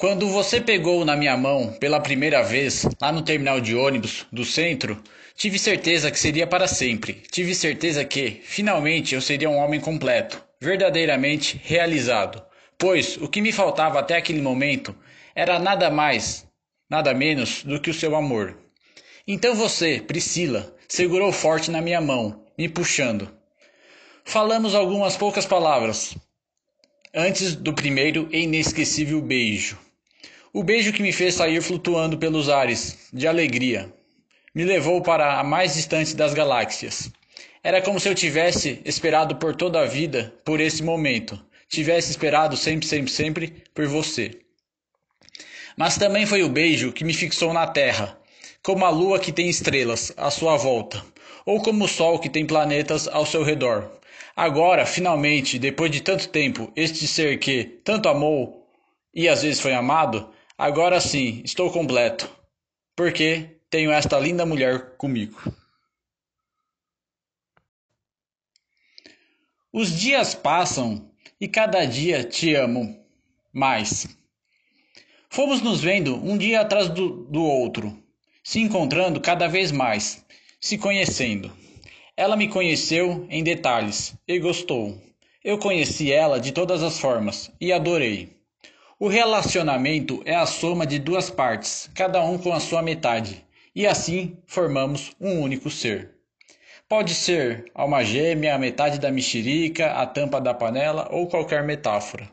Quando você pegou na minha mão pela primeira vez, lá no terminal de ônibus do centro, tive certeza que seria para sempre. Tive certeza que, finalmente, eu seria um homem completo, verdadeiramente realizado. Pois o que me faltava até aquele momento era nada mais, nada menos do que o seu amor. Então você, Priscila, segurou forte na minha mão, me puxando. Falamos algumas poucas palavras antes do primeiro e inesquecível beijo. O beijo que me fez sair flutuando pelos ares, de alegria, me levou para a mais distante das galáxias. Era como se eu tivesse esperado por toda a vida por esse momento, tivesse esperado sempre, sempre, sempre por você. Mas também foi o beijo que me fixou na Terra, como a lua que tem estrelas à sua volta, ou como o sol que tem planetas ao seu redor. Agora, finalmente, depois de tanto tempo, este ser que tanto amou e às vezes foi amado, Agora sim, estou completo, porque tenho esta linda mulher comigo. Os dias passam e cada dia te amo mais. Fomos nos vendo um dia atrás do, do outro, se encontrando cada vez mais, se conhecendo. Ela me conheceu em detalhes e gostou. Eu conheci ela de todas as formas e adorei. O relacionamento é a soma de duas partes, cada um com a sua metade, e assim formamos um único ser. Pode ser alma gêmea, a metade da mexerica, a tampa da panela ou qualquer metáfora.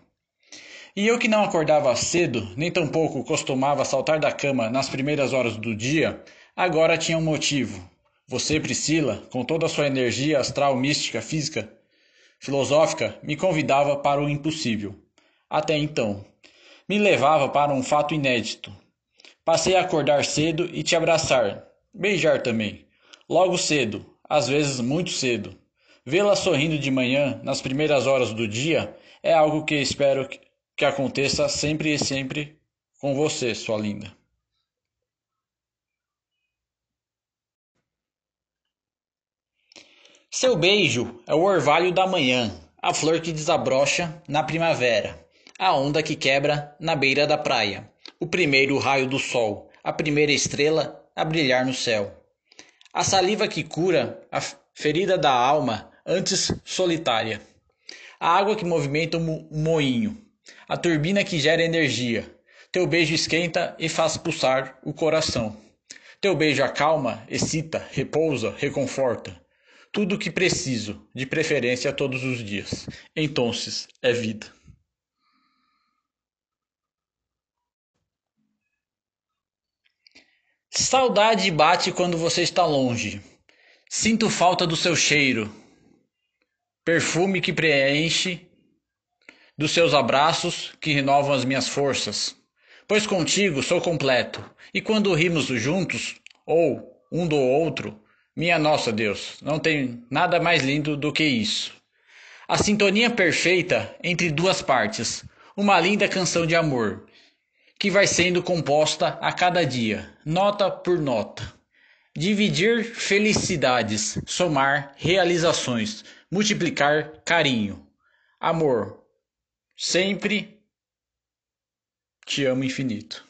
E eu que não acordava cedo, nem tampouco costumava saltar da cama nas primeiras horas do dia, agora tinha um motivo. Você, Priscila, com toda a sua energia astral, mística, física, filosófica, me convidava para o impossível. Até então me levava para um fato inédito. Passei a acordar cedo e te abraçar, beijar também. Logo cedo, às vezes muito cedo. Vê-la sorrindo de manhã, nas primeiras horas do dia, é algo que espero que aconteça sempre e sempre com você, sua linda. Seu beijo é o orvalho da manhã, a flor que desabrocha na primavera a onda que quebra na beira da praia, o primeiro raio do sol, a primeira estrela a brilhar no céu. A saliva que cura a ferida da alma, antes solitária. A água que movimenta o moinho, a turbina que gera energia. Teu beijo esquenta e faz pulsar o coração. Teu beijo acalma, excita, repousa, reconforta. Tudo o que preciso, de preferência todos os dias. Então, é vida. Saudade bate quando você está longe. Sinto falta do seu cheiro, perfume que preenche, dos seus abraços que renovam as minhas forças. Pois contigo sou completo, e quando rimos juntos, ou um do outro, minha nossa Deus, não tem nada mais lindo do que isso. A sintonia perfeita entre duas partes, uma linda canção de amor que vai sendo composta a cada dia, nota por nota. Dividir felicidades, somar realizações, multiplicar carinho, amor. Sempre te amo infinito.